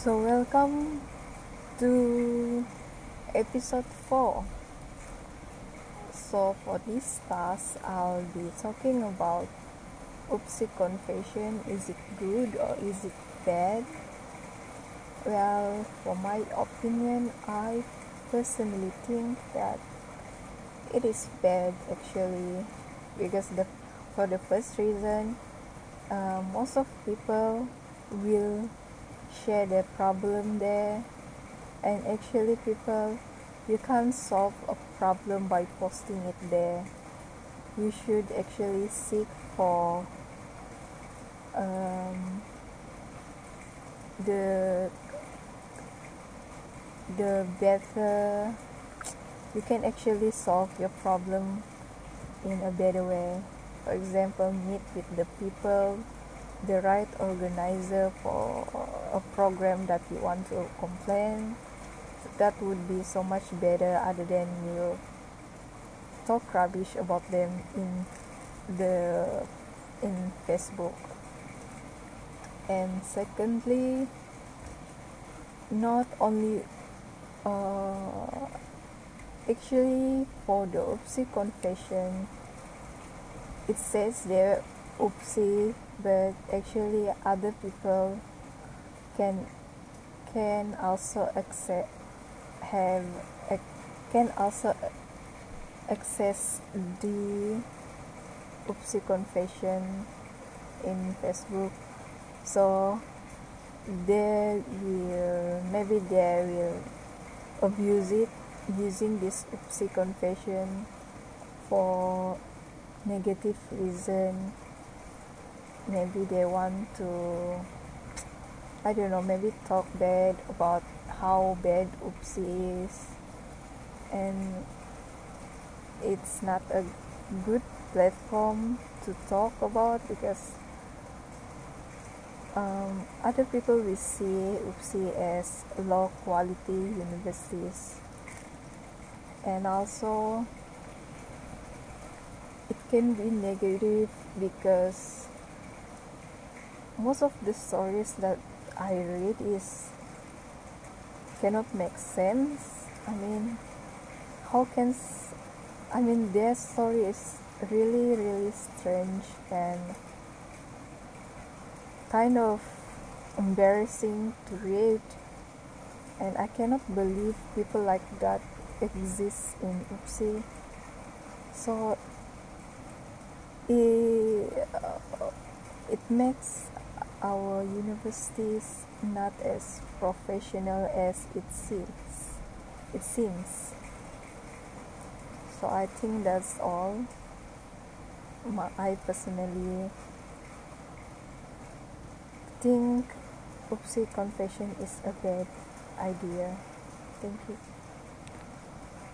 So, welcome to episode 4. So, for this task, I'll be talking about oopsie confession. Is it good or is it bad? Well, for my opinion, I personally think that it is bad actually because the for the first reason, uh, most of people will share their problem there. And actually people you can't solve a problem by posting it there. You should actually seek for um, the the better you can actually solve your problem in a better way. For example meet with the people the right organizer for a program that you want to complain that would be so much better other than you talk rubbish about them in the in facebook. And secondly not only uh, actually for the oopsie confession it says there oopsie but actually other people can can also accept have can also access the oopsie confession in facebook. So they will maybe they will abuse it using this oopsie confession for negative reason maybe they want to I don't know maybe talk bad about how bad oopsie is. And it's not a good platform to talk about because um, other people will see oopsie as low quality universities. And also it can be negative because most of the stories that I read is cannot make sense. I mean, how can I mean their story is really really strange and kind of embarrassing to read and I cannot believe people like that exist in Oopsie. So it, uh, it makes our universities not as professional as it seems. It seems. So i think that's all. I personally think oopsie confession is a bad idea. Thank you